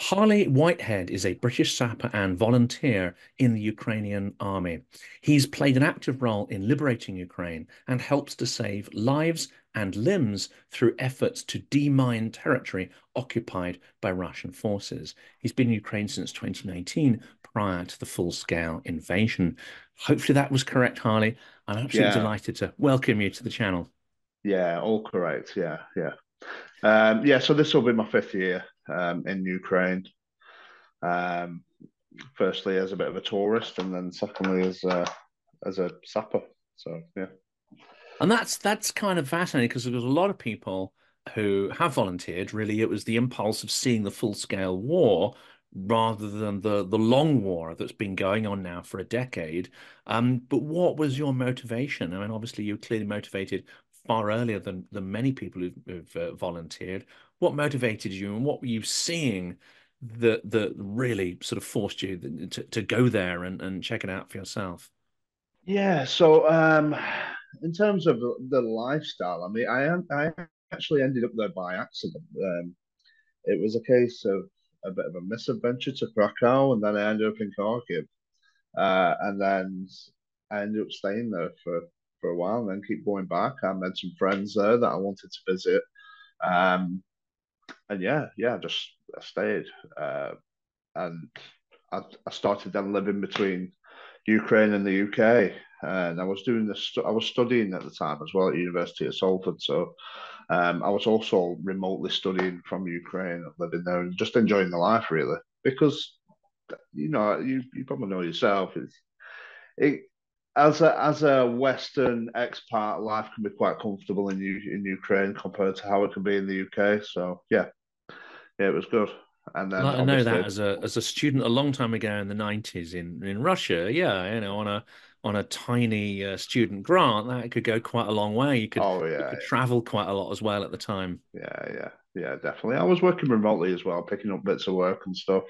Harley Whitehead is a British sapper and volunteer in the Ukrainian army. He's played an active role in liberating Ukraine and helps to save lives and limbs through efforts to demine territory occupied by Russian forces. He's been in Ukraine since 2019, prior to the full-scale invasion. Hopefully that was correct, Harley. I'm absolutely yeah. delighted to welcome you to the channel. Yeah, all correct. Yeah, yeah. Um, yeah, so this will be my fifth year um, in Ukraine. Um, firstly, as a bit of a tourist, and then secondly, as a, as a sapper. So yeah, and that's that's kind of fascinating because there's a lot of people who have volunteered. Really, it was the impulse of seeing the full scale war rather than the the long war that's been going on now for a decade. Um, but what was your motivation? I mean, obviously, you're clearly motivated far earlier than than many people who've, who've uh, volunteered. What motivated you, and what were you seeing that that really sort of forced you to to go there and and check it out for yourself? Yeah. So, um, in terms of the lifestyle, I mean, I I actually ended up there by accident. Um, it was a case of a bit of a misadventure to Krakow, and then I ended up in Kharkiv, uh, and then I ended up staying there for for a while, and then keep going back. I met some friends there that I wanted to visit, um, and yeah, yeah, just I stayed, uh, and I, I started then living between Ukraine and the UK, and I was doing this. I was studying at the time as well at University of Salford, so um, I was also remotely studying from Ukraine, living there, and just enjoying the life really. Because you know, you, you probably know yourself, it's it as a as a Western expat, life can be quite comfortable in in Ukraine compared to how it can be in the UK. So yeah, yeah, it was good. And then I know that as a as a student a long time ago in the nineties in in Russia, yeah, you know, on a on a tiny uh, student grant, that could go quite a long way. You could, oh, yeah, you could yeah. travel quite a lot as well at the time. Yeah, yeah, yeah, definitely. I was working remotely as well, picking up bits of work and stuff.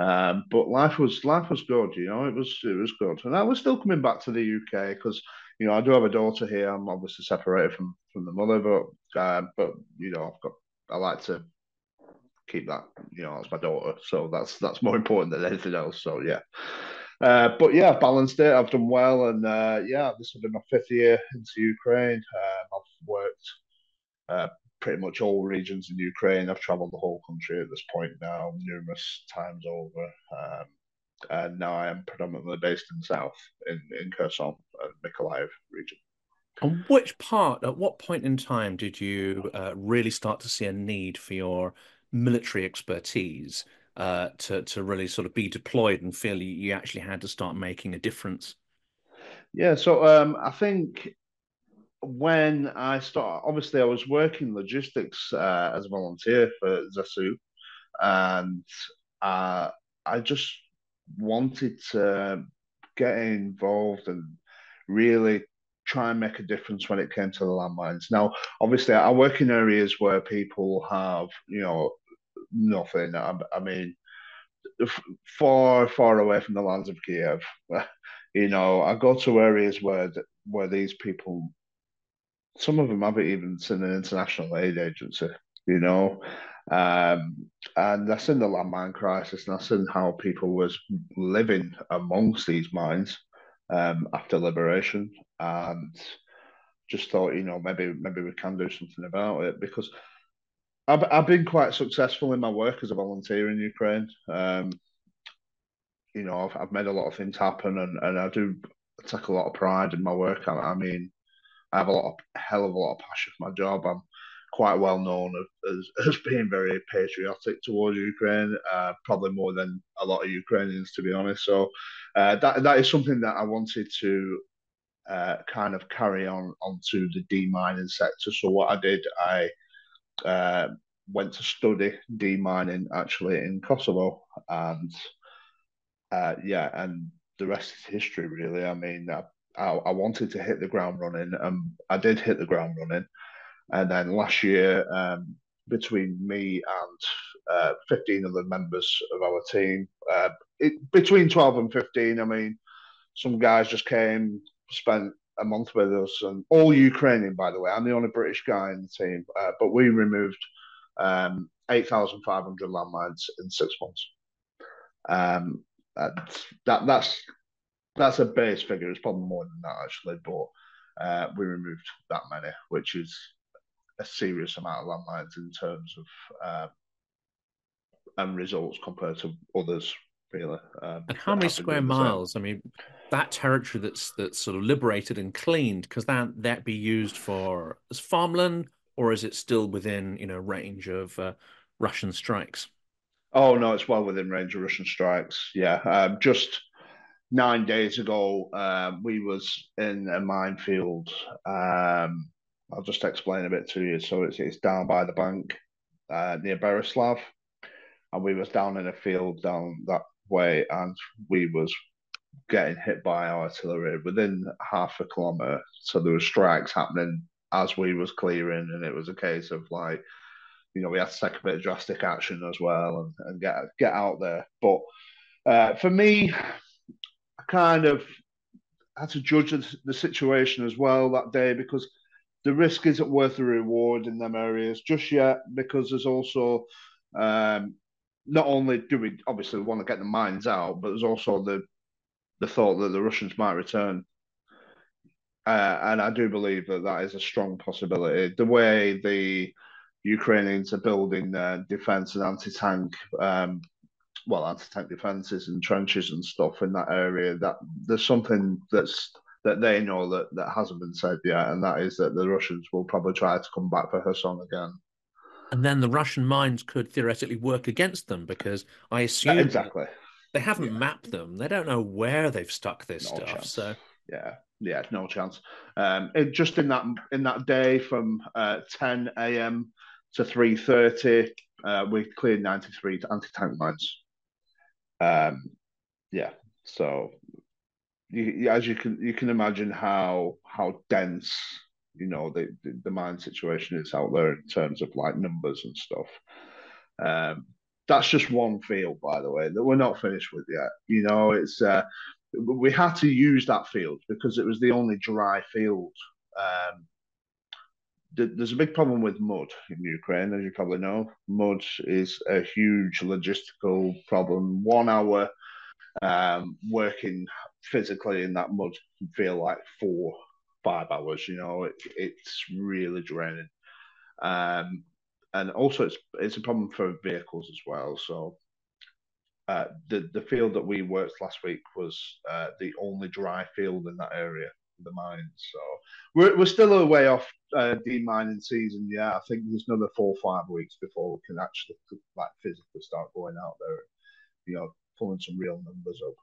Um, but life was life was good, you know. It was it was good, and I was still coming back to the UK because you know I do have a daughter here. I'm obviously separated from from the mother, but uh, but you know I've got I like to keep that you know as my daughter, so that's that's more important than anything else. So yeah. Uh, but yeah, I've balanced it. I've done well, and uh, yeah, this will be my fifth year into Ukraine. Um, I've worked uh, pretty much all regions in Ukraine. I've travelled the whole country at this point now, numerous times over. Um, and now I am predominantly based in the south, in, in Kherson and Mykolaiv region. And which part, at what point in time did you uh, really start to see a need for your military expertise uh, to, to really sort of be deployed and feel you, you actually had to start making a difference? Yeah, so um, I think when I started, obviously I was working logistics uh, as a volunteer for Zasu, and uh, I just wanted to get involved and really try and make a difference when it came to the landmines. Now, obviously, I work in areas where people have, you know, nothing. I, I mean, far, far away from the lands of Kiev. You know, I go to areas where where these people some of them haven't even seen an international aid agency, you know. Um, and that's in the landmine crisis, and that's in how people was living amongst these mines um, after liberation, and just thought, you know, maybe maybe we can do something about it because I've I've been quite successful in my work as a volunteer in Ukraine. Um, you know, I've I've made a lot of things happen, and and I do take a lot of pride in my work. I, I mean, I have a lot of hell of a lot of passion for my job. I'm quite well known as, as being very patriotic towards Ukraine, uh, probably more than a lot of Ukrainians, to be honest. So uh, that that is something that I wanted to uh, kind of carry on onto the demining sector. So what I did, I uh, went to study demining actually in Kosovo, and uh, yeah, and the rest is history, really. I mean, I I, I wanted to hit the ground running, and I did hit the ground running. And then last year, um, between me and uh, 15 other members of our team, uh, it, between 12 and 15, I mean, some guys just came, spent a month with us, and all Ukrainian, by the way. I'm the only British guy in the team, uh, but we removed um, 8,500 landmines in six months. Um, that that's that's a base figure. It's probably more than that actually, but uh, we removed that many, which is a serious amount of landmines in terms of uh, and results compared to others. Really, um, and how many square miles? I mean, that territory that's that's sort of liberated and cleaned, because that that be used for as farmland, or is it still within you know range of uh, Russian strikes? Oh no, it's well within range of Russian strikes. Yeah, um, just nine days ago, um, we was in a minefield. Um, I'll just explain a bit to you. So it's it's down by the bank uh, near Berislav, and we was down in a field down that way, and we was getting hit by artillery within half a kilometre. So there were strikes happening as we was clearing, and it was a case of like you know we had to take a bit of drastic action as well and, and get get out there. But uh, for me, kind of had to judge the, situation as well that day because the risk isn't worth the reward in them areas just yet because there's also um, not only do we obviously want to get the mines out, but there's also the the thought that the Russians might return. Uh, and I do believe that that is a strong possibility. The way the Ukrainians are building uh, defense and anti-tank, um, well, anti-tank defenses and trenches and stuff in that area. That there's something that's that they know that that hasn't been said yet, and that is that the Russians will probably try to come back for Kherson again. And then the Russian mines could theoretically work against them because I assume exactly they haven't yeah. mapped them. They don't know where they've stuck this no stuff. Chance. So yeah, yeah, no chance. Um, it, just in that in that day from uh, 10 a.m to 330. Uh, we cleared 93 anti tank mines. Um, yeah, so you, as you can you can imagine how how dense you know the, the, the mine situation is out there in terms of like numbers and stuff. Um, that's just one field, by the way, that we're not finished with yet. You know, it's uh, we had to use that field because it was the only dry field um, there's a big problem with mud in Ukraine, as you probably know. Mud is a huge logistical problem. One hour um, working physically in that mud can feel like four, five hours. You know, it, it's really draining. Um, and also, it's it's a problem for vehicles as well. So, uh, the the field that we worked last week was uh, the only dry field in that area the mines. So we're, we're still a way off uh, demining season. Yeah, I think there's another four or five weeks before we can actually like physically start going out there, and, you know, pulling some real numbers up.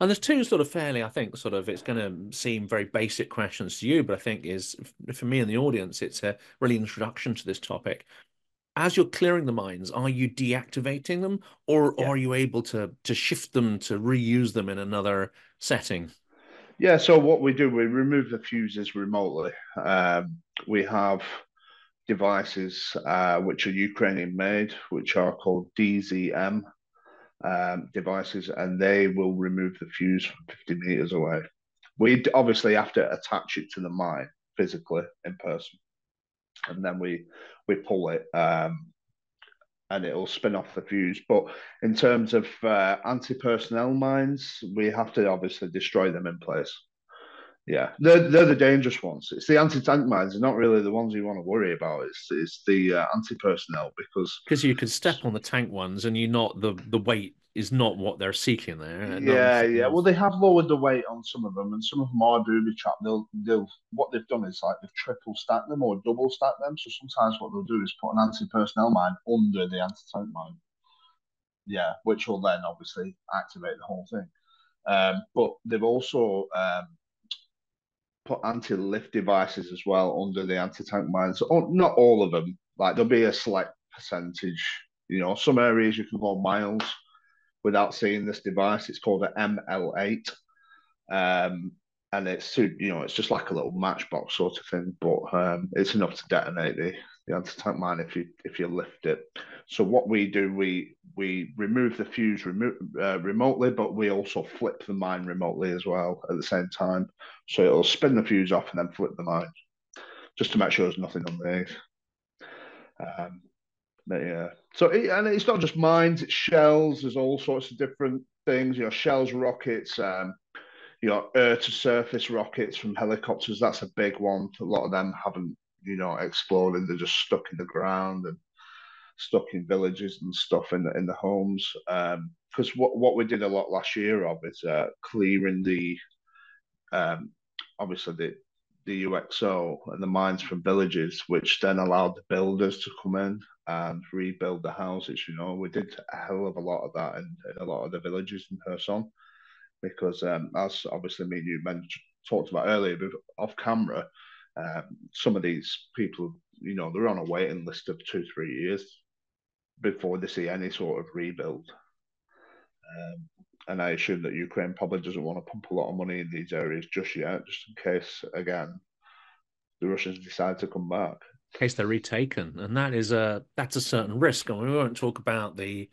And there's two sort of fairly, I think, sort of, it's going to seem very basic questions to you, but I think is for me and the audience, it's a really introduction to this topic. As you're clearing the mines, are you deactivating them, or yeah. are you able to to shift them to reuse them in another setting? Yeah, so what we do, we remove the fuses remotely. Um, we have devices uh, which are Ukrainian made, which are called DZM um, devices, and they will remove the fuse from 50 meters away. We obviously have to attach it to the mine physically in person, and then we we pull it um, and it'll spin off the fuse. But in terms of uh, anti-personnel mines, we have to obviously destroy them in place. Yeah, they're, they're the dangerous ones. It's the anti-tank mines. They're not really the ones you want to worry about. It's it's the uh, anti-personnel because because you can step on the tank ones and you're not the the weight is not what they're seeking there. Yeah, yeah. Well, they have lowered the weight on some of them, and some of them are booby trap. They'll, they'll, what they've done is like they've triple stacked them or double stacked them. So sometimes what they'll do is put an anti-personnel mine under the anti-tank mine. Yeah, which will then obviously activate the whole thing. Um, but they've also um, put anti-lift devices as well under the anti-tank mines. So, oh, not all of them. Like there'll be a select percentage. You know, some areas you can go miles without seeing this device. It's called an ML8. Um, and it's you know it's just like a little matchbox sort of thing, but um, it's enough to detonate the, the anti-tank mine if you if you lift it. So what we do, we we remove the fuse remo- uh, remotely, but we also flip the mine remotely as well at the same time. So it'll spin the fuse off and then flip the mine, just to make sure there's nothing underneath. Um, Yeah. So, and it's not just mines, it's shells. There's all sorts of different things. You know, shells, rockets, um, you know, air to surface rockets from helicopters. That's a big one. A lot of them haven't, you know, exploded. They're just stuck in the ground and stuck in villages and stuff in the in the homes. Because um, what what we did a lot last year of is uh, clearing the, um, obviously the the UXO and the mines from villages, which then allowed the builders to come in and rebuild the houses. You know, we did a hell of a lot of that in, in a lot of the villages in Kherson because, um, as obviously me and you mentioned, talked about earlier, off camera, um, some of these people, you know, they're on a waiting list of two, three years before they see any sort of rebuild. Um, and I assume that Ukraine probably doesn't want to pump a lot of money in these areas just yet, just in case, again, the Russians decide to come back. In case they're retaken, and that is a that's a certain risk. And we won't talk about the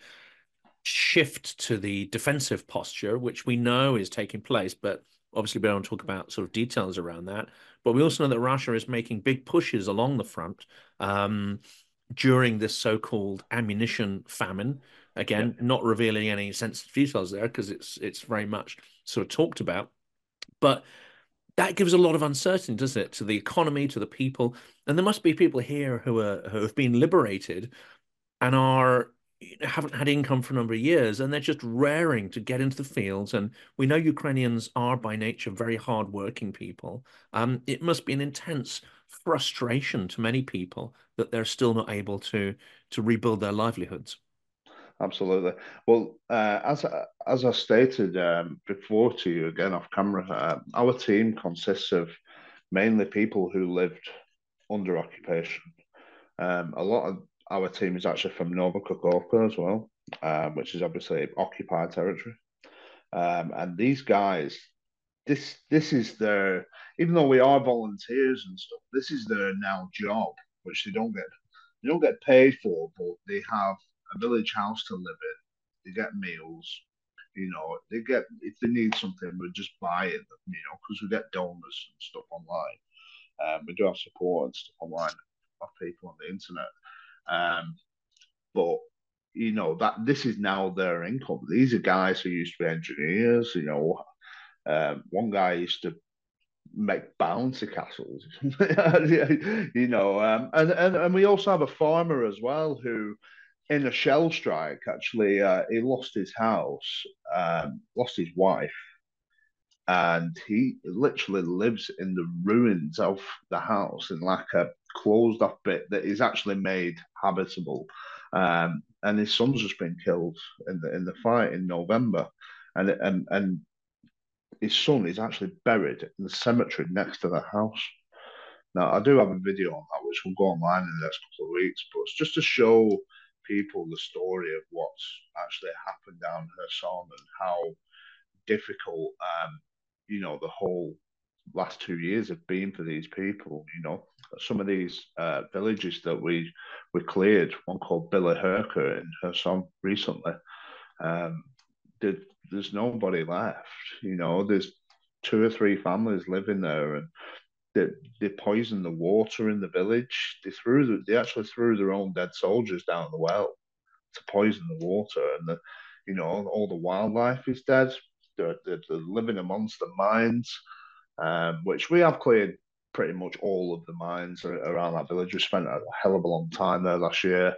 shift to the defensive posture, which we know is taking place, but obviously we don't talk about sort of details around that. But we also know that Russia is making big pushes along the front um, during this so-called ammunition famine, Again, yeah. not revealing any sensitive details there because it's it's very much sort of talked about, but that gives a lot of uncertainty, doesn't it, to the economy, to the people, and there must be people here who are who have been liberated and are haven't had income for a number of years and they're just raring to get into the fields. And we know ukrainians are by nature very hardworking people. Um, it must be an intense frustration to many people that they're still not able to to rebuild their livelihoods absolutely. Well, uh, as as I stated um, before to you again off camera, uh, our team consists of mainly people who lived under occupation. Um, a lot of our team is actually from Nova Kakhovka as well, um, which is obviously occupied territory. Um, and these guys, this this is their even though we are volunteers and stuff, this is their now job, which they don't get they don't get paid for, but they have a village house to live in. They get meals. You know, they get if they need something, we just buy it. You know, because we get donors and stuff online. Um, we do have support and stuff online of people on the internet. Um, but you know that this is now their income. These are guys who used to be engineers. You know, um, one guy used to make bouncy castles. you know, um, and, and and we also have a farmer as well who in a shell strike, actually, uh, he lost his house, um, lost his wife, and he literally lives in the ruins of the house in like a closed off bit that is actually made habitable. Um, and his son's just been killed in the in the fight in November, and and and his son is actually buried in the cemetery next to the house. Now I do have a video on that which will go online in the next couple of weeks, but it's just to show people the story of what's actually happened down Kherson and how difficult, um, you know, the whole last two years have been for these people. You know, some of these uh, villages that we we cleared, one called Bilohirka in Kherson recently, um, did, there's nobody left. You know, there's two or three families living there, and they, they poisoned the water in the village. They threw the, they actually threw their own dead soldiers down the well to poison the water, and the you know all the wildlife is dead. They're, they're, they're living amongst the mines, um, which we have cleared pretty much all of the mines around that village. We spent a hell of a long time there last year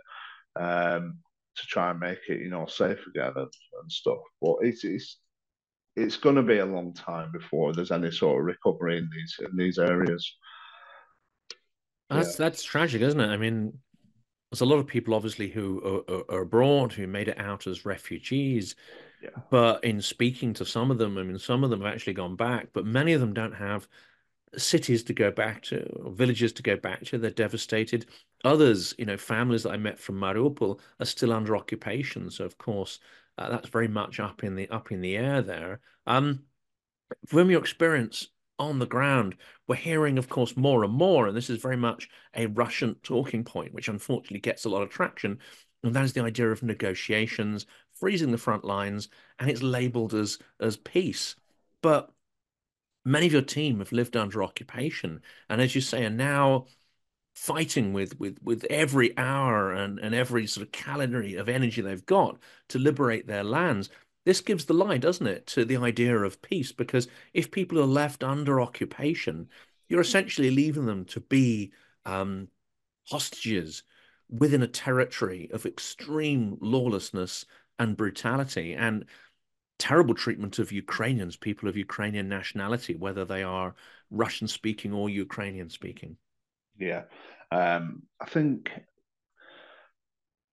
um, to try and make it you know safe again and, and stuff. But it's it's it's going to be a long time before there's any sort of recovery in these in these areas. That's yeah. that's tragic, isn't it? I mean, there's a lot of people obviously who are, are, abroad who made it out as refugees. Yeah. But in speaking to some of them, I mean, some of them have actually gone back, but many of them don't have cities to go back to, or villages to go back to. They're devastated. Others, you know, families that I met from Mariupol are still under occupation. So of course, uh, that's very much up in the up in the air there. Um, from your experience on the ground, we're hearing, of course, more and more, and this is very much a Russian talking point, which unfortunately gets a lot of traction. And that is the idea of negotiations, freezing the front lines, and it's labeled as as peace. But many of your team have lived under occupation, and as you say, are now fighting with with with every hour and and every sort of calorie of energy they've got to liberate their lands this gives the lie doesn't it to the idea of peace because if people are left under occupation you're essentially leaving them to be um, hostages within a territory of extreme lawlessness and brutality and terrible treatment of Ukrainians, people of Ukrainian nationality, whether they are Russian speaking or Ukrainian speaking. Yeah, um, I think.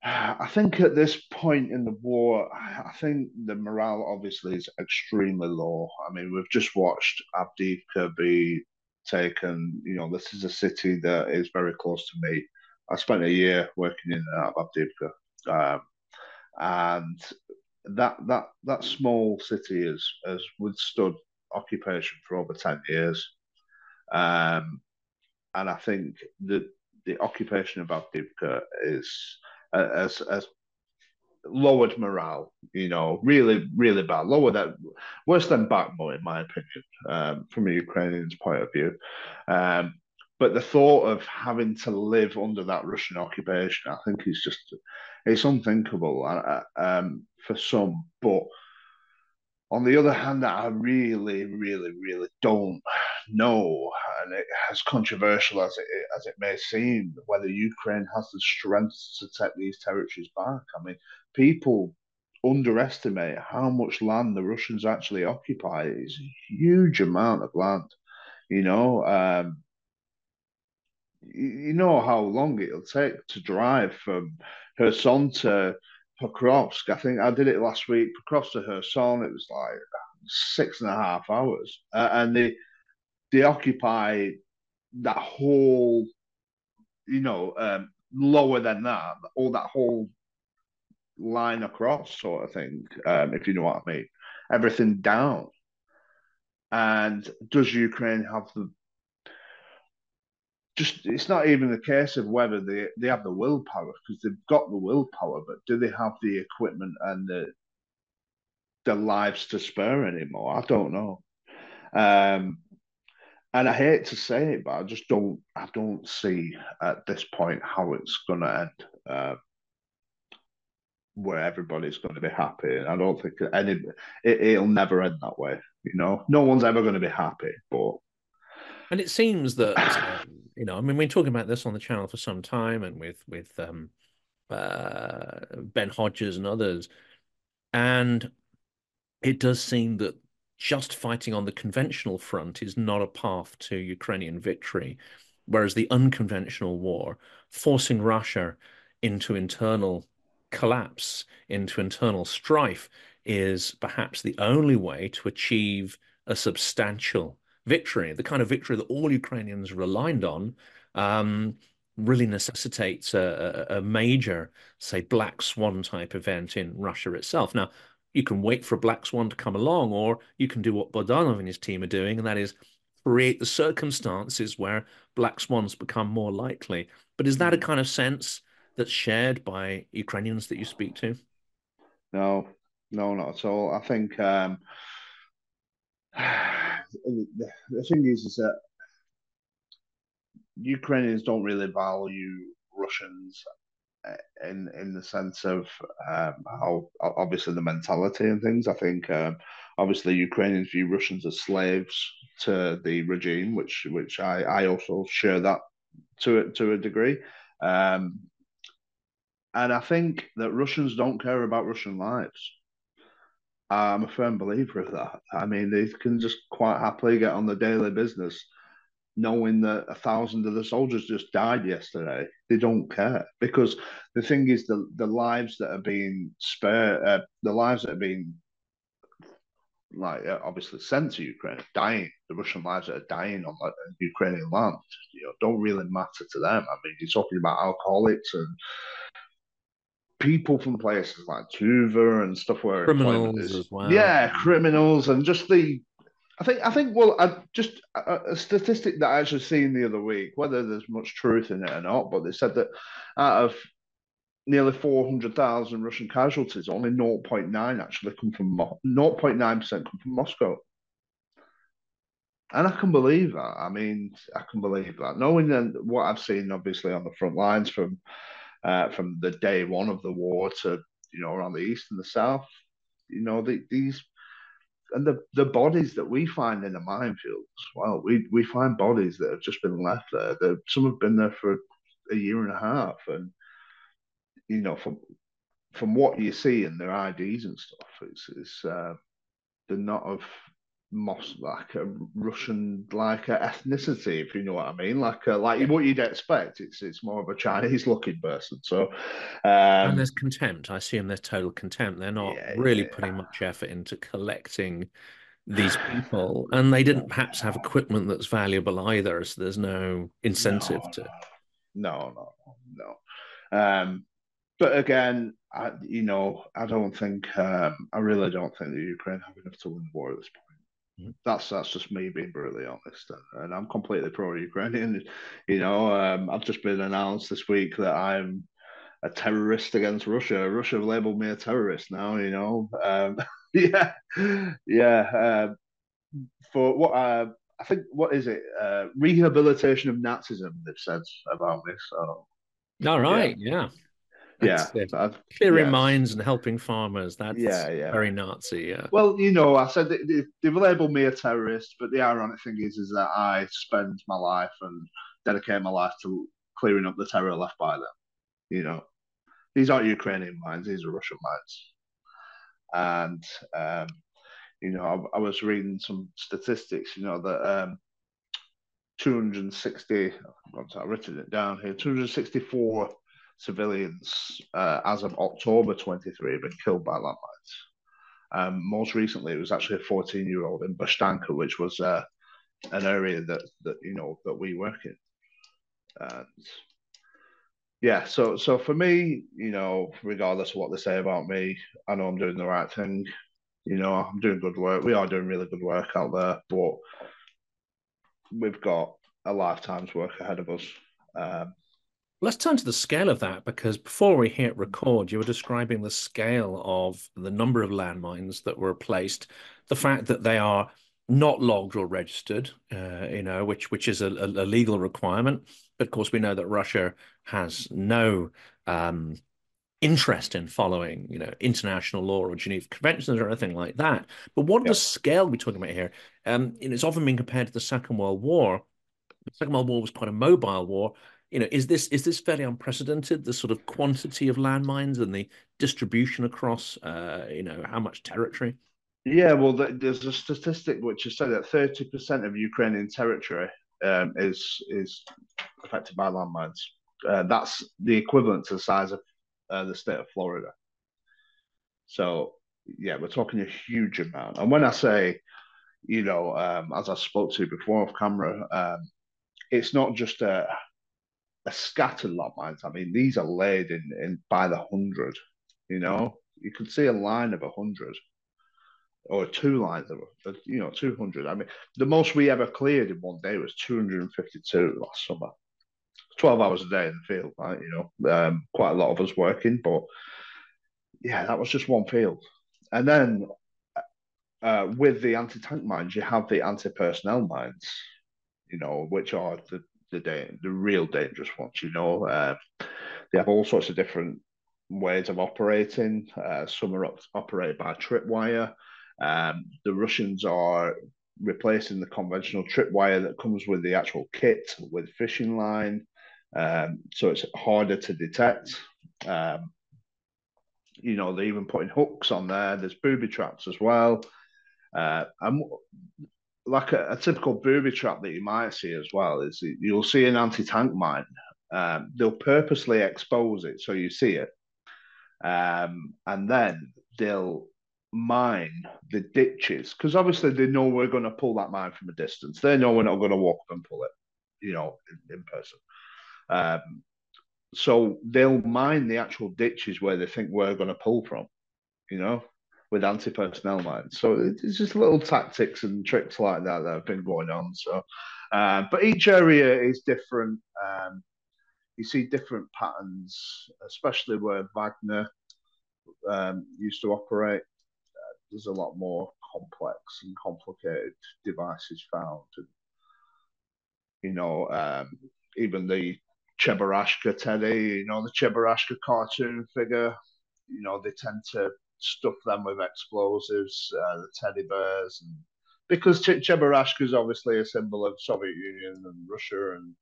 I think at this point in the war, I think the morale obviously is extremely low. I mean, we've just watched Avdiivka be taken. You know, this is a city that is very close to me. I spent a year working in uh, Avdiivka, um, and that that that small city has has withstood occupation for over ten years, um, and I think that the occupation of Avdiivka is uh, as as lowered morale. You know, really, really bad. Lower that, worse than Bakhmut, in my opinion, um, from a Ukrainian's point of view. Um, but the thought of having to live under that Russian occupation, I think, is just it's unthinkable um, for some. But on the other hand, I really, really, really don't know, and it, as controversial as it as it may seem, whether Ukraine has the strength to take these territories back. I mean, people underestimate how much land the Russians actually occupy. It's a huge amount of land. You know, um, you know how long it'll take to drive from Kherson to Pokrovsk. I think I did it last week. Pokrovsk to Kherson, it was like six and a half hours, uh, and they they occupy that whole, you know, um, lower than that, all that whole line across, sort of thing. Um, if you know what I mean, everything down. And does Ukraine have the just it's not even the case of whether they, they have the willpower because they've got the willpower, but do they have the equipment and the the lives to spare anymore? I don't know. Um, and I hate to say it, but I just don't I don't see at this point how it's going to end. Uh, where everybody's going to be happy. I don't think any it, it'll never end that way. You know, no one's ever going to be happy, but and it seems that um, you know, I mean, we're talking about this on the channel for some time, and with with um, uh, Ben Hodges and others, and it does seem that just fighting on the conventional front is not a path to Ukrainian victory, whereas the unconventional war, forcing Russia into internal collapse, into internal strife, is perhaps the only way to achieve a substantial victory, the kind of victory that all Ukrainians relied on, um, really necessitates a, a, major, say, black swan type event in Russia itself. Now, you can wait for a black swan to come along, or you can do what Budanov and his team are doing, and that is create the circumstances where black swans become more likely. But is that a kind of sense that's shared by Ukrainians that you speak to? No, no, not at all. I think um, the, thing is, is that Ukrainians don't really value Russians in in the sense of um, how obviously the mentality and things. I think um, obviously Ukrainians view Russians as slaves to the regime, which which I, I also share that to to a degree. Um, and I think that Russians don't care about Russian lives. I'm a firm believer of that. I mean, they can just quite happily get on the daily business knowing that a thousand of the soldiers just died yesterday. They don't care because the thing is, the, the lives that are being spared, uh, the lives that are being like uh, obviously sent to Ukraine, dying, the Russian lives that are dying on like, Ukrainian land, you know, don't really matter to them. I mean, you're talking about alcoholics and people from places like Tuva and stuff where criminals as well. Yeah, criminals and just the. I think I think well, I just a, a, statistic that I actually seen the other week, whether there's much truth in it or not, but they said that out of nearly 400,000 Russian casualties, only 0.9 actually come from 0.9% come from Moscow. And I can believe that. I mean, I can believe that. Knowing then what I've seen, obviously, on the front lines from uh, from the day one of the war to you know around the east and the south, you know the, these and the the bodies that we find in the minefields. Well, we we find bodies that have just been left there. That some have been there for a year and a half, and you know from from what you see in their IDs and stuff, it's, it's uh, they're not of most like a Russian like a ethnicity, if you know what I mean. Like a, like yeah. what you'd expect. It's it's more of a Chinese looking person. So um, and there's contempt. I assume there's total contempt. They're not yeah, really yeah. putting much effort into collecting these people, and they didn't perhaps have equipment that's valuable either. So there's no incentive no, to. No, no, no. Um, but again, I, you know, I don't think um, I really don't think the Ukraine have enough to win the war at this point. That's that's just me being brutally honest, and I'm completely pro-Ukrainian. You know, um, I've just been announced this week that I'm a terrorist against Russia. Russia have labelled me a terrorist now. You know, um, yeah, yeah. Uh, for what uh, I think, what is it? Uh, rehabilitation of Nazism. They've said about me. So, all right, yeah. yeah yeah, clearing yes. mines and helping farmers. That's yeah, yeah. very Nazi. Yeah. Well, you know, I said they, they've labelled me a terrorist, but the ironic thing is, is that I spend my life and dedicate my life to clearing up the terror left by them. You know, these aren't Ukrainian mines; these are Russian mines. And um, you know, I, I, was reading some statistics. You know that um, 260. I've written it down here. 264 civilians uh, as of October 23 have been killed by landmines. Um, most recently, it was actually a 14 year old in Bashtanka, which was uh, an area that, that you know that we work in. And yeah, so so for me, you know, regardless of what they say about me, I know I'm doing the right thing. You know, I'm doing good work. We are doing really good work out there, but we've got a lifetime's work ahead of us. Um, Let's turn to the scale of that because before we hit record, you were describing the scale of the number of landmines that were placed, the fact that they are not logged or registered, uh, you know, which which is a, a, legal requirement. But of course, we know that Russia has no um, interest in following, you know, international law or Geneva Conventions or anything like that. But what yep. the scale we're talking about here? Um, it's often been compared to the Second World War. The Second World War was quite a mobile war you know, is this is this fairly unprecedented? The sort of quantity of landmines and the distribution across, uh, you know, how much territory? Yeah, well, there's a statistic which has said that 30% of Ukrainian territory um, is is affected by landmines. Uh, that's the equivalent to the size of uh, the state of Florida. So, yeah, we're talking a huge amount. And when I say, you know, um, as I spoke to before off camera, um, it's not just a a scattered lot mines. I mean, these are laid in, in by the hundred. You know, you could see a line of a hundred or two lines of you know 200 i mean the most we ever cleared in one day was 252 last summer. 12 hours a day in the field right you know? Um, quite a lot of us working but yeah that was just one field. And then uh, with the anti-tank mines you have the anti-personnel mines you know which are the the da- the real dangerous ones. You know, uh, they have all sorts of different ways of operating. Uh, some are op- operated by tripwire. Um, the Russians are replacing the conventional tripwire that comes with the actual kit with fishing line, um, so it's harder to detect. Um, you know, they're even putting hooks on there. There's booby traps as well. Uh, and like a, a, typical booby trap that you might see as well is you'll see an anti-tank mine. Um, they'll purposely expose it so you see it, um, and then they'll mine the ditches because obviously they know we're going to pull that mine from a distance. They know we're not going to walk up and pull it, you know, in, in person. Um, so they'll mine the actual ditches where they think we're going to pull from, you know with anti-personnel mines. So it's just little tactics and tricks like that that have been going on. So, uh, but each area is different. Um, you see different patterns, especially where Wagner um, used to operate. Uh, there's a lot more complex and complicated devices found. And, you know, um, even the Cheburashka Teddy, you know, the Cheburashka cartoon figure, you know, they tend to stuff them with explosives, uh, the teddy bears, and because Ch- Cheburashka is obviously a symbol of Soviet Union and Russia, and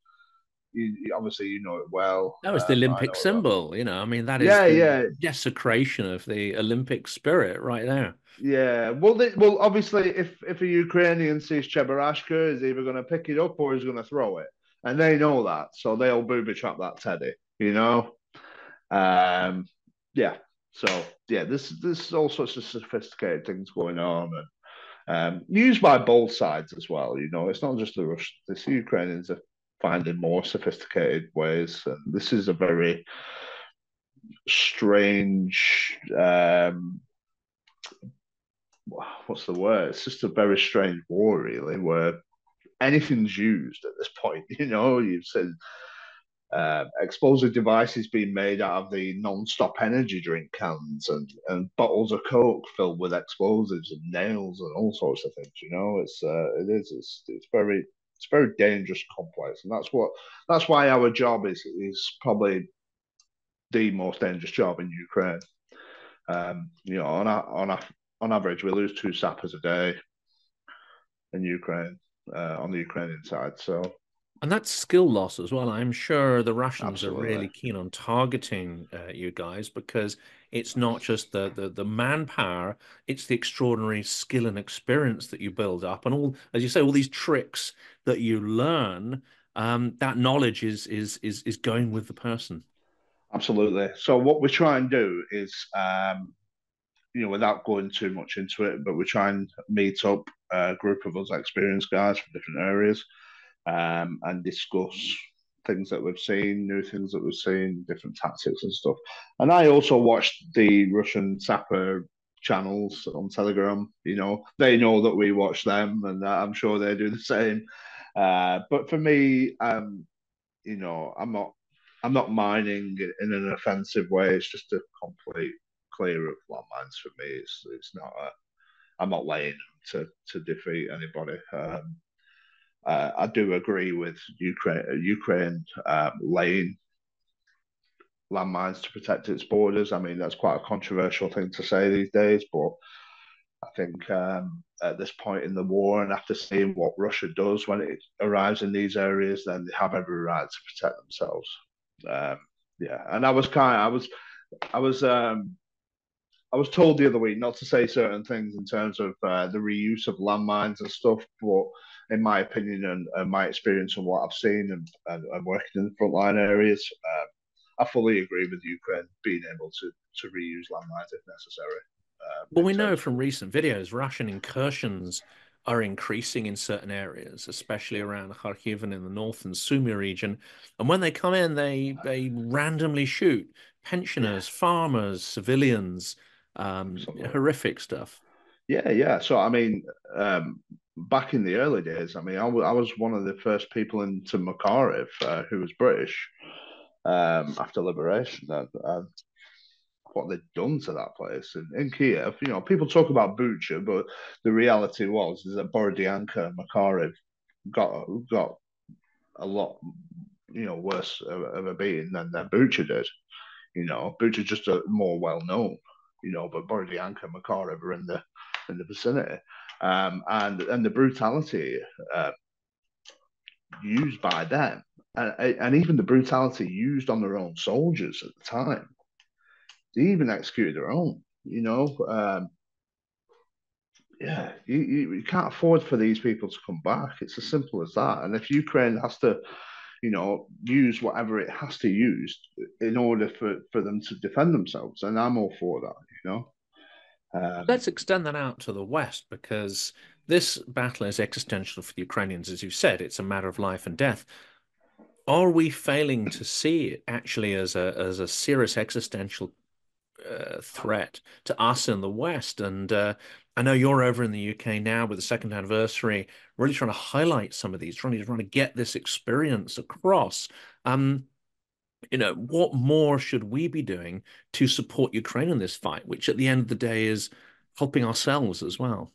you, obviously you know it well. That was the um, Olympic symbol, you know. I mean, that is yeah, yeah, desecration of the Olympic spirit right there. Yeah, well, they, well, obviously, if if a Ukrainian sees Cheburashka, is either going to pick it up or is going to throw it, and they know that, so they'll booby trap that teddy, you know. Um, yeah, so yeah, this there's all sorts of sophisticated things going on, and um, used by both sides as well. You know, it's not just the Russians; the Ukrainians are finding more sophisticated ways, and this is a very strange. Um, what's the word? It's just a very strange war, really, where anything's used at this point. You know, you've said uh, explosive devices being made out of the non-stop energy drink cans and, and bottles of coke filled with explosives and nails and all sorts of things. You know, it's uh, it is it's, it's very it's very dangerous, complex, and that's what that's why our job is is probably the most dangerous job in Ukraine. Um, you know, on a, on a, on average, we lose two sappers a day in Ukraine uh, on the Ukrainian side. So and that's skill loss as well. I'm sure the Russians Absolutely. are really keen on targeting uh, you guys because it's not just the, the the manpower; it's the extraordinary skill and experience that you build up, and all, as you say, all these tricks that you learn. Um, that knowledge is is is is going with the person. Absolutely. So what we try and do is, um, you know, without going too much into it, but we try and meet up a group of us experienced guys from different areas um, and discuss things that we've seen, new things that we've seen, different tactics and stuff. And I also watched the Russian Sapper channels on Telegram. You know, they know that we watch them, and I'm sure they do the same. Uh, but for me, um, you know, I'm not, I'm not mining in an offensive way. It's just a complete clear of landmines for me. It's, it's not a, I'm not laying to to defeat anybody. Um, uh, I do agree with Ukraine, Ukraine um, laying landmines to protect its borders. I mean, that's quite a controversial thing to say these days, but I think um, at this point in the war, and after seeing what Russia does when it arrives in these areas, then they have every right to protect themselves. Um, yeah, and I was kind, I was, I was, um, I was told the other week not to say certain things in terms of uh, the reuse of landmines and stuff, but in my opinion and, and my experience and what I've seen and, and, and working in the frontline areas, um, I fully agree with Ukraine being able to to reuse landmines if necessary. Um, well, we know from recent videos Russian incursions are increasing in certain areas, especially around Kharkiv and in the north and Sumy region. And when they come in, they they randomly shoot pensioners, yeah. farmers, civilians, um, horrific stuff. Yeah, yeah. So I mean, um, back in the early days, I mean, I, w- I was one of the first people into Makariv uh, who was British um, after liberation. And, and, what they'd done to that place in, in Kiev, you know, people talk about Bucha, but the reality was is that Borodianka and Makariv got got a lot, you know, worse of, of a beating than, than Bucha did. You know, Bucha just a more well known, you know, but Borodianka and Makariv are in the in the vicinity um, and and the brutality uh, used by them, and, and even the brutality used on their own soldiers at the time. They even executed their own. You know, um, yeah, you, you, you can't afford for these people to come back. It's as simple as that. And if Ukraine has to you know, use whatever it has to use in order for, for them to defend themselves. And I'm all for that, you know. Um, Let's extend that out to the West because this battle is existential for the Ukrainians. As you said, it's a matter of life and death. Are we failing to see it actually as a as a serious existential uh, threat to us in the West? And uh, I know you're over in the UK now with the second anniversary, really trying to highlight some of these, trying to trying to get this experience across. Um, you know, what more should we be doing to support Ukraine in this fight, which at the end of the day is helping ourselves as well.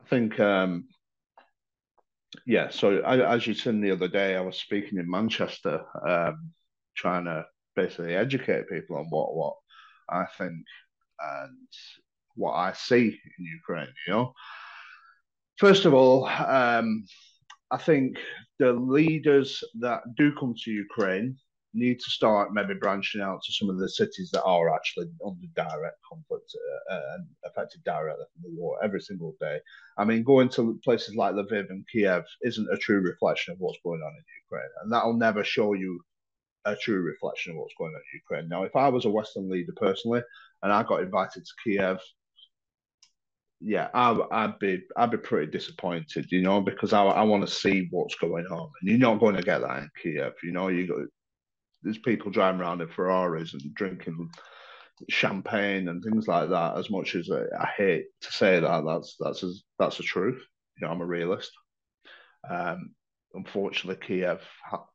I think, um, yeah. So I, as you said the other day, I was speaking in Manchester, um, trying to basically educate people on what what I think and what I see in Ukraine. You know, first of all, um, I think the leaders that do come to Ukraine need to start maybe branching out to some of the cities that are actually under direct conflict uh, uh, and affected directly from the war every single day. I mean, going to places like Lviv and Kiev isn't a true reflection of what's going on in Ukraine, and that'll never show you a true reflection of what's going on in Ukraine. Now, if I was a Western leader personally and I got invited to Kiev, yeah, I, would be I'd be pretty disappointed, you know, because I, I want to see what's going on, and you're not going to get that in Kiev, you know. You there's people driving around in Ferraris and drinking champagne and things like that. As much as I, I hate to say that, that's that's a, that's the truth. You know, I'm a realist. Um, unfortunately, Kiev ha-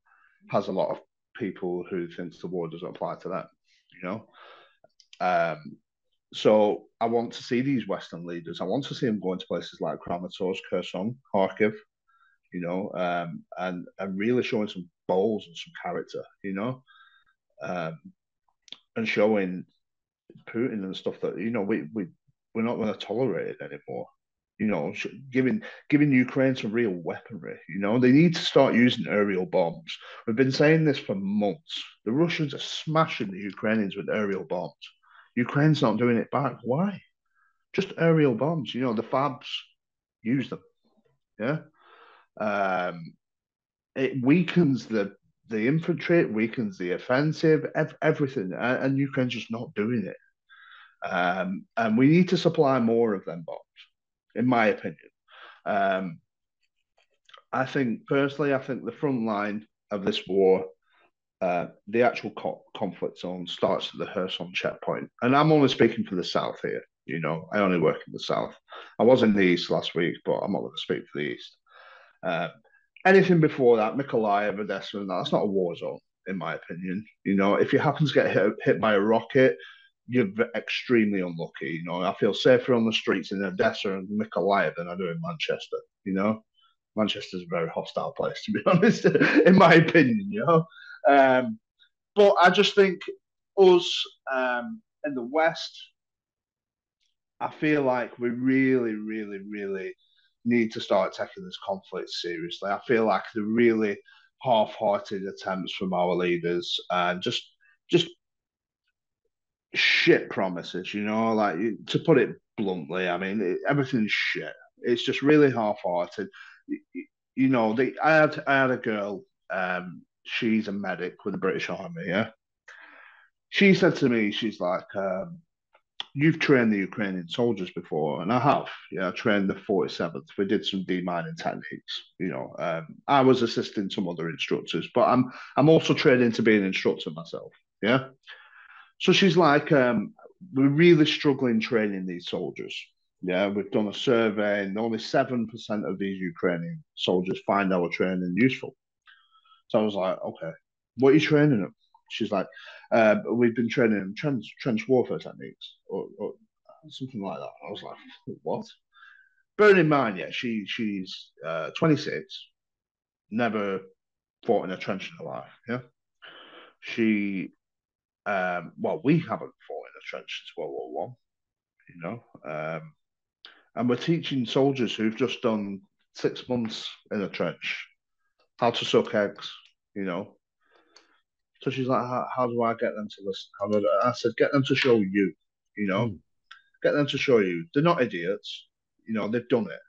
has a lot of people who thinks the war doesn't apply to them. You know, um, so I want to see these Western leaders. I want to see them going to places like Kramatorsk, Kherson, Kharkiv, you know, um, and and really showing some balls and some character, you know, um, and showing Putin and stuff that you know we we we're not going to tolerate it anymore. You know, giving giving Ukraine some real weaponry. You know, they need to start using aerial bombs. We've been saying this for months. The Russians are smashing the Ukrainians with aerial bombs. Ukraine's not doing it back. Why? Just aerial bombs. You know, the Fabs use them. Yeah. Um, it weakens the the infantry, it weakens the offensive, ev- everything, and, and Ukraine's just not doing it. Um, and we need to supply more of them bombs, in my opinion. Um, I think personally, I think the front line of this war, uh, the actual co- conflict zone starts at the Kherson checkpoint, and I'm only speaking for the south here. You know, I only work in the south. I was in the east last week, but I'm not going to speak for the east. Uh, anything before that, Mykolaiv, Odessa, that's not a war zone, in my opinion. You know, if you happen to get hit, hit by a rocket, you're extremely unlucky. You know, I feel safer on the streets in Odessa and Mykolaiv than I do in Manchester. You know, Manchester's a very hostile place, to be honest, in my opinion. You know, um, but I just think us um, in the West, I feel like we really, really, really need to start taking this conflict seriously. I feel like the really half-hearted attempts from our leaders and just just shit promises, you know, like to put it bluntly, I mean, it, everything's shit. It's just really half-hearted. You, you know, the, I had I had a girl, um, she's a medic with the British Army, yeah. She said to me, she's like, um, you've trained the Ukrainian soldiers before, and I have. Yeah, I trained the 47th. We did some demining techniques. You know, um, I was assisting some other instructors, but I'm I'm also training to be an instructor myself. Yeah. So she's like, um, we're really struggling training these soldiers. Yeah, we've done a survey, and only seven percent of these Ukrainian soldiers find our training useful. So I was like, okay, what are you training them? She's like, uh, we've been training in trench, trench warfare techniques or, or, something like that. I was like, what? Bearing in mind, yeah, she she's uh, 26, never fought in a trench in her life. Yeah, she, um, well, we haven't fought in a trench since World War One. You know, um, and we're teaching soldiers who've just done six months in a trench how to suck eggs. You know, so she's like, how, how do I get them to listen? How do I, I said, get them to show you, you know, mm. get them to show you. They're not idiots, you know, they've done it.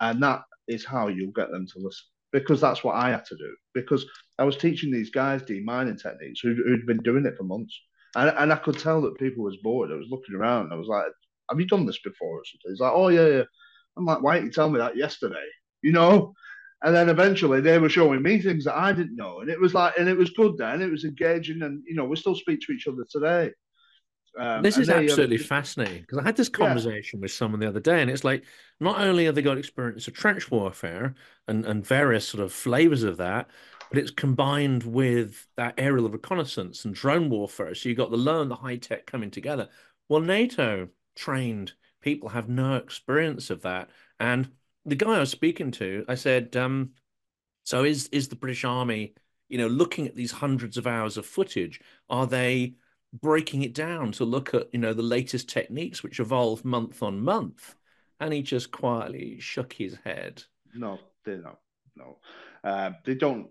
And that is how you'll get them to listen because that's what I had to do. Because I was teaching these guys demining techniques who'd, who'd been doing it for months. And, and I could tell that people was bored. I was looking around. I was like, have you done this before or something? He's like, oh, yeah, yeah. I'm like, why didn't you tell me that yesterday? You know? And then eventually they were showing me things that I didn't know. And it was like, and it was good then. It was engaging. And, you know, we still speak to each other today. Um, this is they, absolutely um, fascinating because I had this conversation yeah. with someone the other day, and it's like not only have they got experience of trench warfare and, and various sort of flavors of that, but it's combined with that aerial reconnaissance and drone warfare. So you've got the low and the high tech coming together. Well, NATO trained people have no experience of that. And the guy I was speaking to, I said, um, so is is the British Army, you know, looking at these hundreds of hours of footage, are they breaking it down to look at, you know, the latest techniques which evolve month on month? And he just quietly shook his head. No, they don't. No, uh, they don't.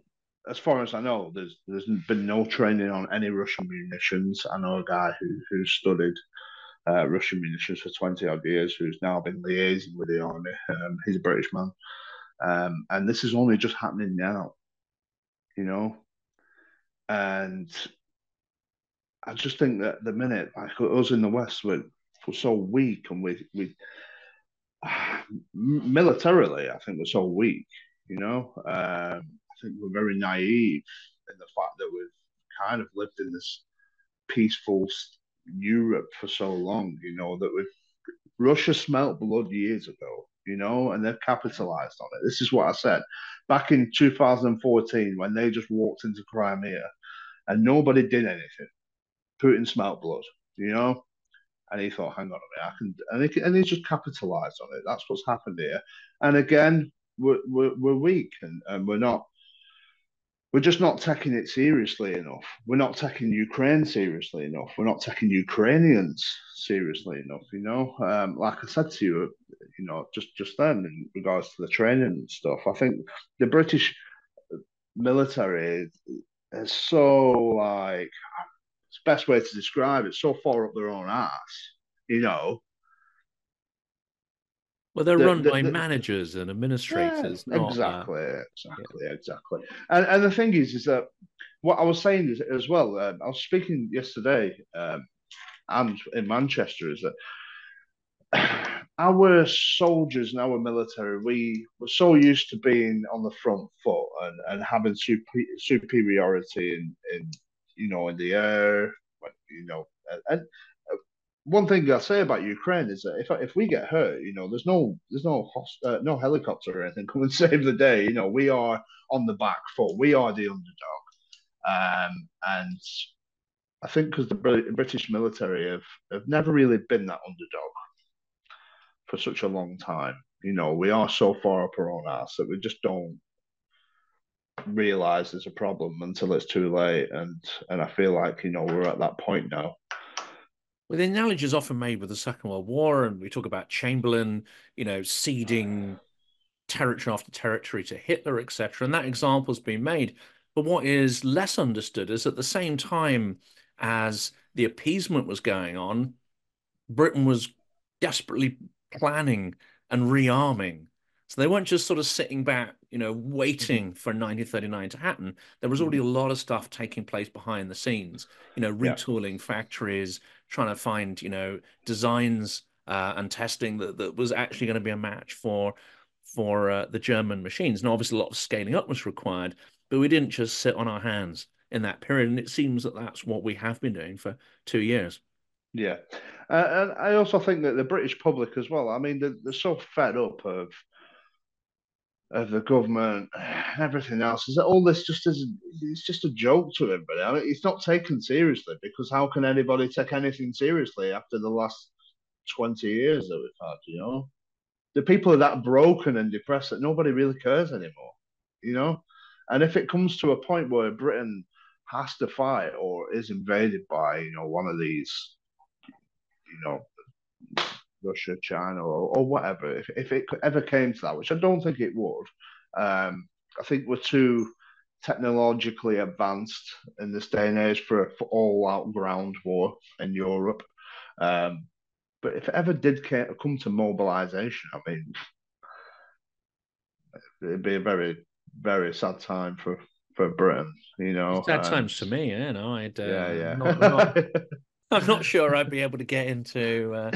As far as I know, there's there's been no training on any Russian munitions. I know a guy who who studied uh, Russian munitions for 20 odd years, who's now been liaising with the army. Um, he's a British man. Um, and this is only just happening now, you know? And I just think that the minute, like us in the West, we're, we're so weak and we, we militarily, I think we're so weak, you know? Um, I think we're very naive in the fact that we've kind of lived in this peaceful Europe for so long, you know, that we've Russia smelt blood years ago, you know, and they've capitalized on it. This is what I said back in 2014 when they just walked into Crimea and nobody did anything. Putin smelt blood, you know, and he thought, hang on a minute, I can, and he, and he just capitalized on it. That's what's happened here. And again, we're, we're, we're weak and, and we're not we're just not taking it seriously enough. We're not taking Ukraine seriously enough. We're not taking Ukrainians seriously enough. You know, um, like I said to you, you know, just just then in regards to the training and stuff, I think the British military is so like it's best way to describe it. So far up their own ass, you know, well, they're the, run the, by the, managers and administrators. Yeah, exactly, uh, exactly, yeah. exactly. And and the thing is, is that what I was saying is as well. Um, I was speaking yesterday, um, and in Manchester, is that our soldiers and our military, we were so used to being on the front foot and, and having super, superiority in, in you know in the air, you know, and one thing I'll say about Ukraine is that if if we get hurt, you know, there's no there's no host, uh, no helicopter or anything come and save the day. You know, we are on the back foot. We are the underdog, um, and I think because the British military have have never really been that underdog for such a long time. You know, we are so far up our own ass that we just don't realize there's a problem until it's too late. And and I feel like you know we're at that point now. Well, the analogy is often made with the Second World War, and we talk about Chamberlain, you know, ceding territory after territory to Hitler, etc. And that example has been made. But what is less understood is at the same time as the appeasement was going on, Britain was desperately planning and rearming. So they weren't just sort of sitting back, you know, waiting mm-hmm. for 1939 to happen. There was already a lot of stuff taking place behind the scenes, you know, retooling yeah. factories, trying to find you know designs uh, and testing that, that was actually going to be a match for for uh, the German machines. And obviously, a lot of scaling up was required, but we didn't just sit on our hands in that period. And it seems that that's what we have been doing for two years. Yeah, uh, and I also think that the British public as well. I mean, they're, they're so fed up of of the government everything else is that all this just is it's just a joke to everybody. I mean, it's not taken seriously because how can anybody take anything seriously after the last twenty years that we've had? You know, the people are that broken and depressed that nobody really cares anymore. You know, and if it comes to a point where Britain has to fight or is invaded by you know one of these, you know, Russia, China, or, or whatever, if, if it ever came to that, which I don't think it would, um, I think we're too technologically advanced in this day and age for, for all out ground war in Europe. Um, but if it ever did come to mobilization, I mean, it'd be a very, very sad time for, for Britain, you know. Sad times for me, you know. I'd, uh, yeah, yeah. Not, not, I'm not sure I'd be able to get into uh,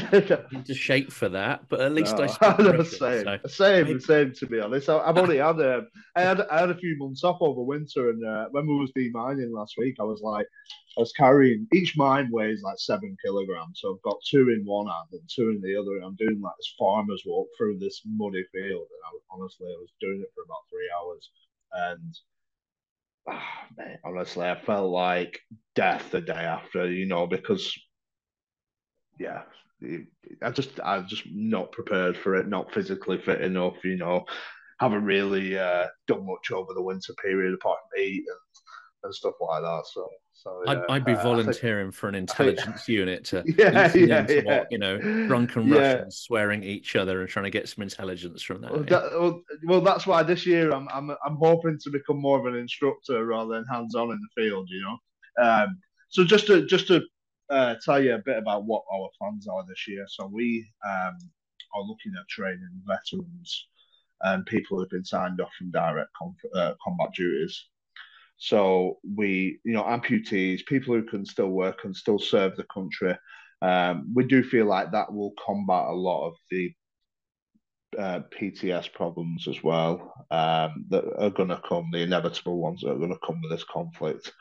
into shape for that, but at least no, I Russian, same, so same, maybe... same. To be honest, I, have only had a, I had, I had a few months off over winter, and uh, when we was demining last week, I was like, I was carrying each mine weighs like seven kilograms, so I've got two in one hand and two in the other. And I'm doing like this farmer's walk through this muddy field, and I, was honestly, I was doing it for about three hours, and oh, man, honestly, I felt like death the day after, you know, because yeah, I just I'm just not prepared for it, not physically fit enough, you know. Haven't really uh, done much over the winter period apart from eat and, and stuff like that. So so I'd, I'd be uh, volunteering think, for an intelligence think, unit to yeah, yeah, yeah. What, you know drunken yeah. Russians swearing at each other and trying to get some intelligence from that. Well, that, well, well, that's why this year I'm, I'm I'm hoping to become more of an instructor rather than hands on in the field. You know, um, so just to just to uh, tell you a bit about what our plans are this year. So we um, are looking at training veterans and people who've been signed off from direct uh, combat duties. So we, you know, amputees, people who can still work and still serve the country. Um, we do feel like that will combat a lot of the uh, PTS problems as well um, that are going to come, the inevitable ones that are going to come with this conflict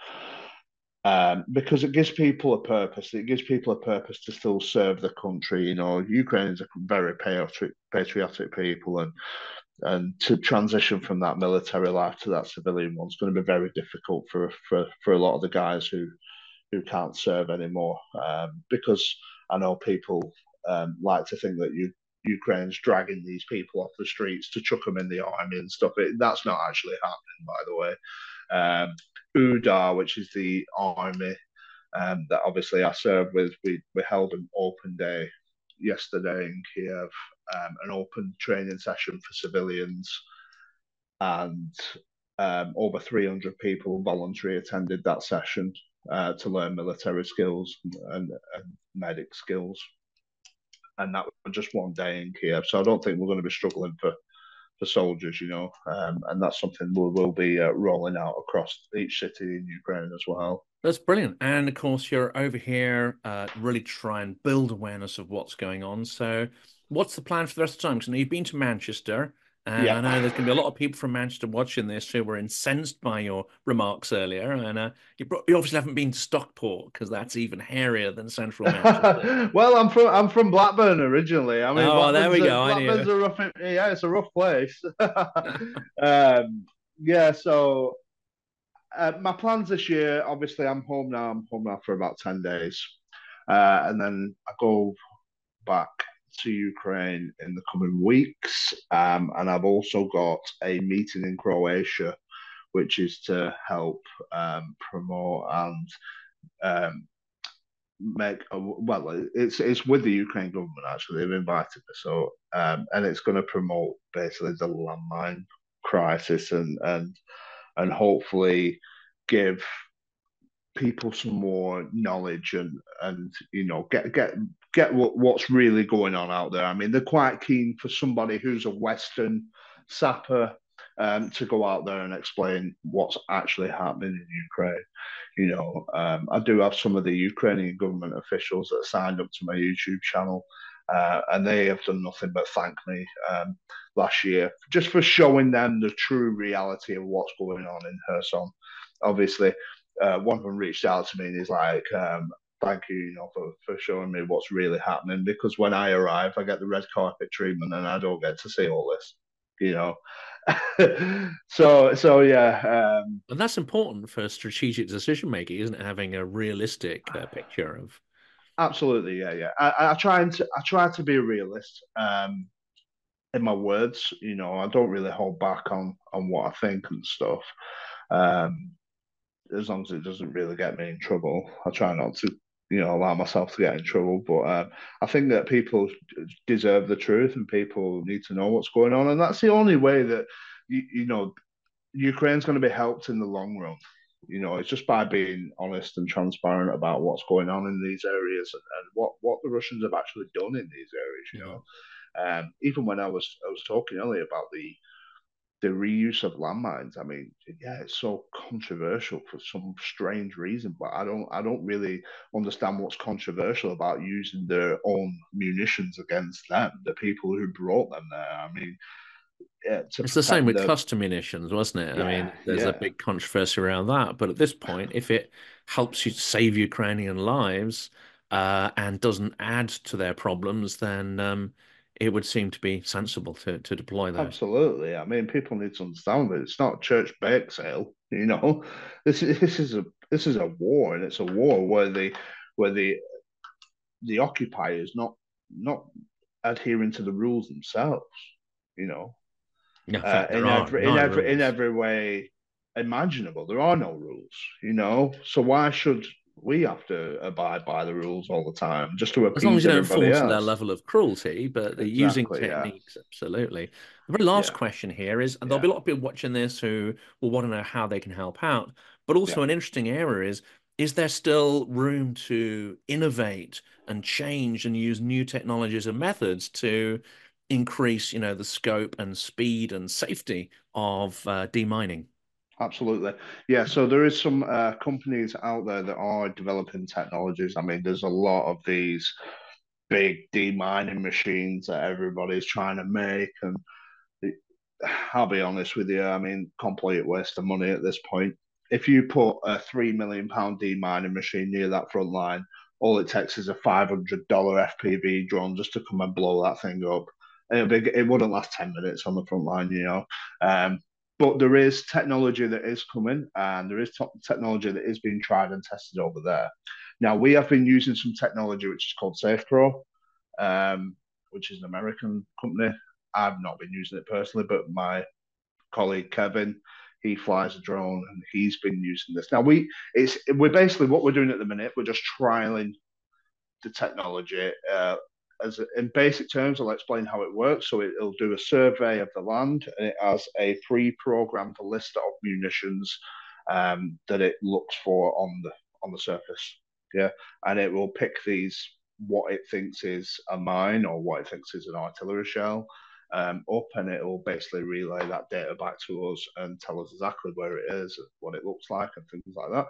um, because it gives people a purpose. It gives people a purpose to still serve the country. You know, Ukrainians are very patriotic, patriotic people, and and to transition from that military life to that civilian one is going to be very difficult for for for a lot of the guys who who can't serve anymore. Um, because I know people um, like to think that you Ukraine's dragging these people off the streets to chuck them in the army and stuff. It, that's not actually happening, by the way. Um, UDA, which is the army um, that obviously I served with, we, we held an open day yesterday in Kiev, um, an open training session for civilians, and um, over 300 people voluntarily attended that session uh, to learn military skills and, and, medic skills. And that was just one day in Kiev. So I don't think we're going to be struggling for for soldiers, you know, um, and that's something we will be uh, rolling out across each city in Ukraine as well. That's brilliant, and of course you're over here uh, really try and build awareness of what's going on. So, what's the plan for the rest of the time? Because you've been to Manchester. And yeah. I know there's going to be a lot of people from Manchester watching this who were incensed by your remarks earlier. And uh, you, you, obviously haven't been to Stockport because that's even hairier than Central Manchester. well, I'm from I'm from Blackburn originally. I mean, oh, there we go. A, Blackburn's a rough, yeah, it's a rough place. um, yeah, so uh, my plans this year, obviously, I'm home now. I'm home now for about ten days, uh, and then I go back to Ukraine in the coming weeks. Um, and I've also got a meeting in Croatia, which is to help um, promote and um, make a, well, it's it's with the Ukraine government actually. They've invited me, so um, and it's going to promote basically the landmine crisis and and and hopefully give people some more knowledge and and you know get get get what, what's really going on out there. I mean, they're quite keen for somebody who's a Western sapper um, to go out there and explain what's actually happening in Ukraine. You know, um, I do have some of the Ukrainian government officials that signed up to my YouTube channel, uh, and they have done nothing but thank me um, last year just for showing them the true reality of what's going on in Kherson. Obviously, uh, one of them reached out to me and he's like, um, thank you, you know, for, for showing me what's really happening. Because when I arrive, I get the red carpet treatment and I don't get to see all this, you know. so so yeah, um, and that's important for strategic decision making, isn't it? Having a realistic uh, picture of. Absolutely, yeah, yeah. I, I try and to, I try to be a realist um, in my words. You know, I don't really hold back on on what I think and stuff. Um, as long as it doesn't really get me in trouble, I try not to you know allow myself to get in trouble. But um, I think that people deserve the truth, and people need to know what's going on, and that's the only way that you, you know Ukraine's going to be helped in the long run. You know, it's just by being honest and transparent about what's going on in these areas and, and what what the Russians have actually done in these areas. You know, um, even when I was I was talking earlier about the the reuse of landmines. I mean, yeah, it's so controversial for some strange reason, but I don't I don't really understand what's controversial about using their own munitions against them, the people who brought them there. I mean, it's the same with the... cluster munitions, wasn't it? Yeah, I mean, there's yeah. a big controversy around that, but at this point, if it helps you save Ukrainian lives uh, and doesn't add to their problems, then um, it would seem to be sensible to, to deploy that. Absolutely. I mean, people need to understand that it's not church bake sale. You know, this is this is a this is a war, and it's a war where the where the the occupiers not not adhering to the rules themselves. You know, Yeah, in uh, in every in nine every in every way imaginable. There are no rules. You know, so why should we have to abide by the rules all the time just to appease As long as you don't everybody fall to their level of cruelty, but they're using Exactly. Yeah. techniques, absolutely. The very last Yeah. question here is, and there'll be a lot of people watching this who will want to know how they can help out, but also Yeah. an interesting area is, is there still room to innovate and change and use new technologies and methods to increase, you know, the scope and speed and safety of uh, demining? Absolutely. Yeah, so there is some uh, companies out there that are developing technologies. I mean, there's a lot of these big demining machines that everybody's trying to make, and I'll be honest with you, I mean, complete waste of money at this point. If you put a three million pound demining machine near that front line, all it takes is a five hundred dollar FPV drone just to come and blow that thing up. It'll be, it wouldn't last ten minutes on the front line, you know. Um, but there is technology that is coming, and there is technology that is being tried and tested over there. Now we have been using some technology which is called SafePro, um, which is an American company. I've not been using it personally, but my colleague Kevin, he flies a drone and he's been using this. Now we it's we're basically what we're doing at the minute. We're just trialing the technology. Uh, as in basic terms, I'll explain how it works. So it, will do a survey of the land, and it has a pre-programmed list of munitions um, that it looks for on the on the surface. Yeah, and it will pick these what it thinks is a mine or what it thinks is an artillery shell um, up, and it will basically relay that data back to us and tell us exactly where it is, what it looks like, and things like that.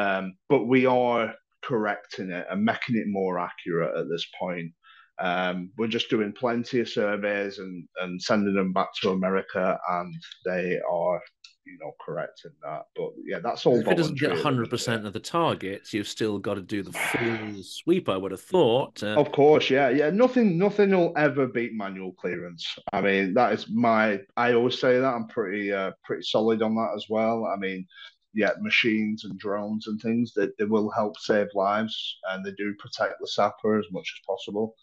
Um, but we are correcting it and making it more accurate at this point. Um, we're just doing plenty of surveys and, and sending them back to America, and they are, you know, correcting that. But yeah, that's all. If it doesn't get voluntary at the 100% of the targets, you've still got to do the full sweep, I would have thought. Uh, Of course, yeah, yeah. Nothing, nothing will ever beat manual clearance. I mean, that is my. I always say that I'm pretty, uh, pretty solid on that as well. I mean, yeah, machines and drones and things that they will help save lives and they do protect the sapper as much as possible.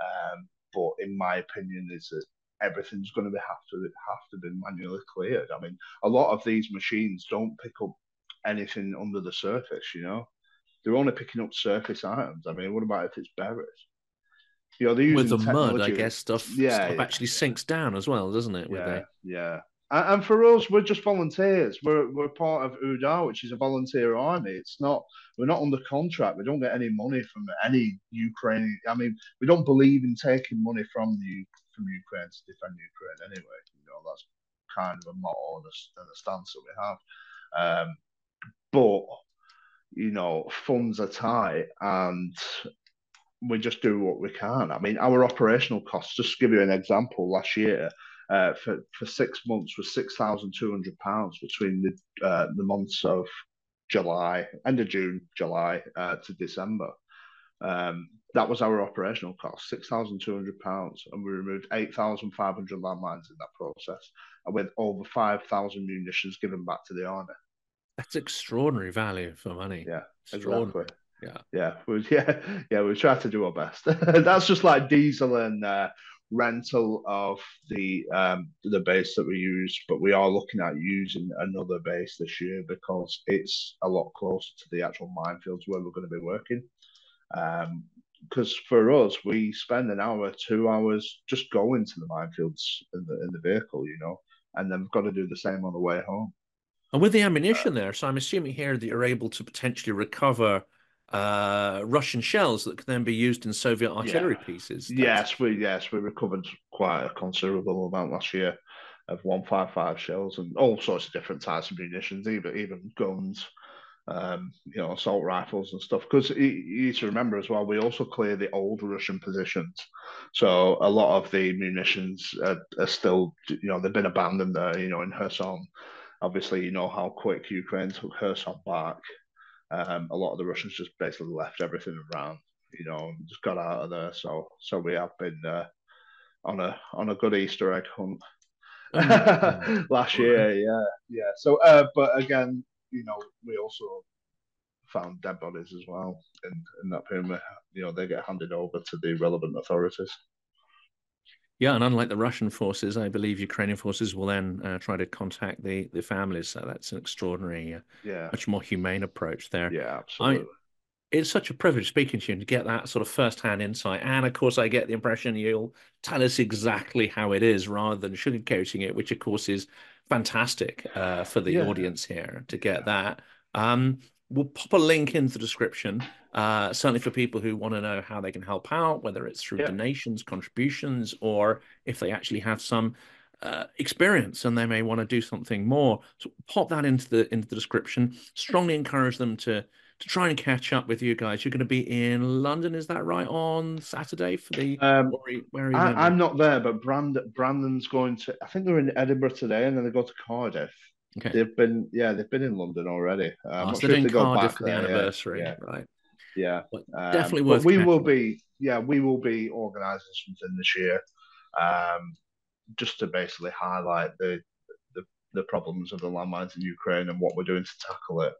Um, but in my opinion, is that everything's going to be have to have to be manually cleared. I mean, a lot of these machines don't pick up anything under the surface. You know, they're only picking up surface items. I mean, what about if it's buried? You know, they're using with the mud, I guess stuff, Yeah, stuff yeah. actually sinks down as well, doesn't it? With Yeah, yeah. And, for us, we're just volunteers. We're we're part of UDA, which is a volunteer army. It's not we're not under contract. We don't get any money from any Ukraine. I mean, we don't believe in taking money from the from Ukraine to defend Ukraine anyway. You know, that's kind of a motto and a, and a stance that we have. Um, but you know, funds are tight, and we just do what we can. I mean, our operational costs. Just to give you an example, last year uh, for for six months was six thousand two hundred pounds between the uh, the months of July, end of June, July uh, to December. Um, that was our operational cost, six thousand two hundred pounds, and we removed eight thousand five hundred landmines in that process, and with over five thousand munitions given back to the army. that's extraordinary value for money. Yeah, Extraordinary. Exactly. Yeah. Yeah, we, yeah, yeah. We try to do our best. That's just like diesel and uh, rental of the um, the base that we use, but we are looking at using another base this year because it's a lot closer to the actual minefields where we're going to be working. Um, because for us, we spend an hour, two hours just going to the minefields in the in the vehicle, you know, and then we've got to do the same on the way home. And with the ammunition there, so I'm assuming here that you're able to potentially recover uh, Russian shells that can then be used in Soviet artillery pieces. That's- Yes, we yes we recovered quite a considerable amount last year of one five five shells and all sorts of different types of munitions, even even guns, um, you know, assault rifles and stuff. Because you, you need to remember as well, we also clear the old Russian positions, so a lot of the munitions are, are still, you know, they've been abandoned there. You know, in Kherson, obviously, you know how quick Ukraine took Kherson back. Um, a lot of the Russians just basically left everything around you know, and just got out of there. So so we have been uh, on a on a good Easter egg hunt last year. Yeah, yeah. So, uh, but again, you know, we also found dead bodies as well in, in that pyramid. You know, they get handed over to the relevant authorities. Yeah, and unlike the Russian forces, I believe Ukrainian forces will then uh, try to contact the the families. So that's an extraordinary, uh, yeah, much more humane approach there. Yeah, absolutely. I, it's such a privilege speaking to you and to get that sort of first-hand insight. And of course, I get the impression you'll tell us exactly how it is rather than sugarcoating it, which of course is fantastic uh, for the yeah. audience here to get yeah. that. Um, we'll pop a link into the description, uh, certainly for people who want to know how they can help out, whether it's through yeah. donations, contributions, or if they actually have some uh, experience and they may want to do something more. So pop that into the into the description. Strongly encourage them to to try and catch up with you guys. You're going to be in London, is that right? On Saturday for the. Um, where are you, I, am not there, but Brand, Brandon's going to. I think they're in Edinburgh today, and then they go to Cardiff. Okay. They've been, yeah, they've been in London already. Uh, I'm oh, not so sure if they go back for the anniversary, yeah. right? Yeah, um, definitely worth. we will be, yeah, we will be organising something this year, um, just to basically highlight the, the the problems of the landmines in Ukraine and what we're doing to tackle it.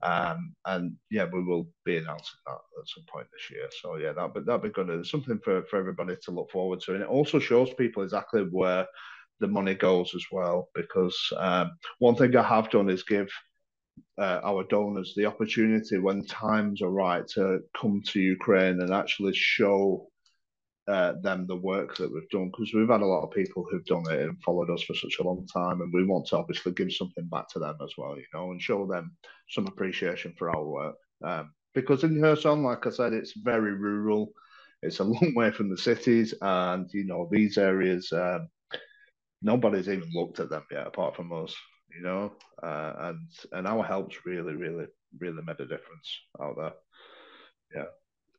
Um, and yeah, we will be announcing that at some point this year. So yeah, that but that'd be good. It's something for, for everybody to look forward to, and it also shows people exactly where the money goes as well. Because um, one thing I have done is give uh, our donors the opportunity when times are right to come to Ukraine and actually show uh, them the work that we've done because we've had a lot of people who've done it and followed us for such a long time, and we want to obviously give something back to them as well, you know, and show them some appreciation for our work. Um, because in Kherson, like I said, it's very rural. It's a long way from the cities, and you know these areas. Um, nobody's even looked at them yet, apart from us. You know, uh, and and our help's really, really, really made a difference out there. Yeah.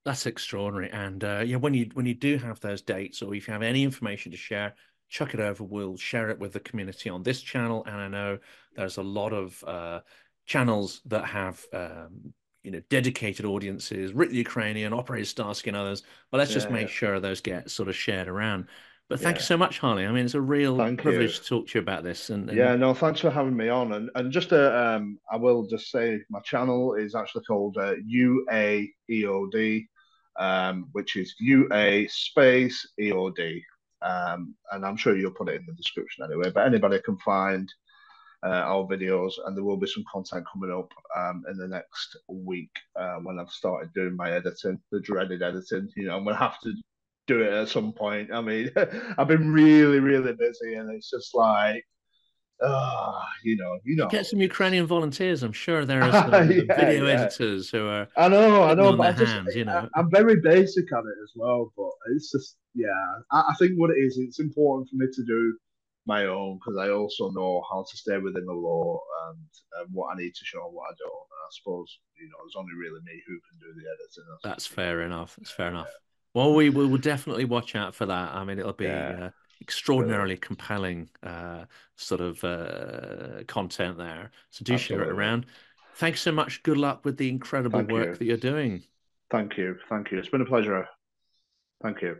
That's extraordinary. And uh, yeah, when you when you do have those dates, or if you have any information to share, chuck it over. We'll share it with the community on this channel. And I know there's a lot of uh, channels that have um, you know dedicated audiences, the Ukrainian, Operator Starsky, and others. But let's yeah, just make yeah. sure those get sort of shared around. But thank yeah. you so much, Harley. I mean, it's a real thank privilege you. to talk to you about this. And, and, yeah, no, thanks for having me on. And and just uh, um, I will just say my channel is actually called uh, UAEOD, um, which is UA space EOD. Um, and I'm sure you'll put it in the description anyway. But anybody can find uh, our videos, and there will be some content coming up um, in the next week uh, when I've started doing my editing, the dreaded editing. You know, I'm gonna have to do it at some point. I mean, I've been really, really busy, and it's just like, uh, you know, you know, get some Ukrainian volunteers. I'm sure there are some yeah, video yeah. editors who are. I know, I know, but I just, hands, you know, I, am very basic at it as well. But it's just, yeah, I, I think what it is, it's important for me to do my own because I also know how to stay within the law and, and what I need to show and what I don't. And I suppose you know, it's only really me who can do the editing. That's, That's fair enough. That's fair enough. Well, we will definitely watch out for that. I mean, it'll be yeah. uh, extraordinarily compelling uh, sort of uh, content there. So do Absolutely. share it around. Thanks so much. Good luck with the incredible Thank work you. that you're doing. Thank you. Thank you. It's been a pleasure. Thank you.